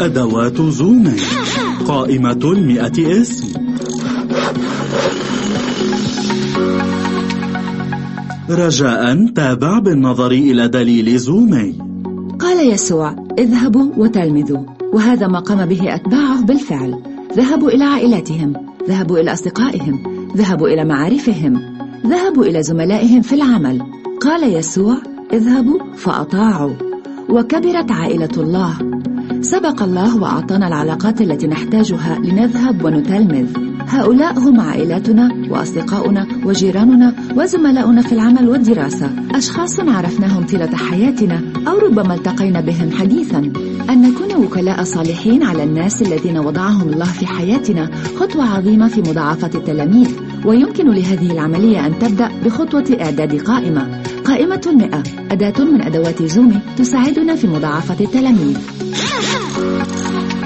أدوات زومي قائمة المئة اسم رجاء تابع بالنظر إلى دليل زومي قال يسوع اذهبوا وتلمذوا. وهذا ما قام به أتباعه بالفعل. ذهبوا إلى عائلاتهم. ذهبوا إلى أصدقائهم. ذهبوا إلى معارفهم. ذهبوا إلى زملائهم في العمل. قال يسوع اذهبوا فأطاعوا. وكبرت عائلة الله. سبق الله وأعطانا العلاقات التي نحتاجها لنذهب ونتلمذ. هؤلاء هم عائلاتنا وأصدقاؤنا وجيراننا وزملاؤنا في العمل والدراسة. أشخاص عرفناهم طيلة حياتنا أو ربما التقينا بهم حديثا. أن نكون وكلاء صالحين على الناس الذين وضعهم الله في حياتنا خطوة عظيمة في مضاعفة التلاميذ. ويمكن لهذه العملية أن تبدأ بخطوة إعداد قائمة. قائمة المئة. أداة من أدوات زومي تساعدنا في مضاعفة التلاميذ.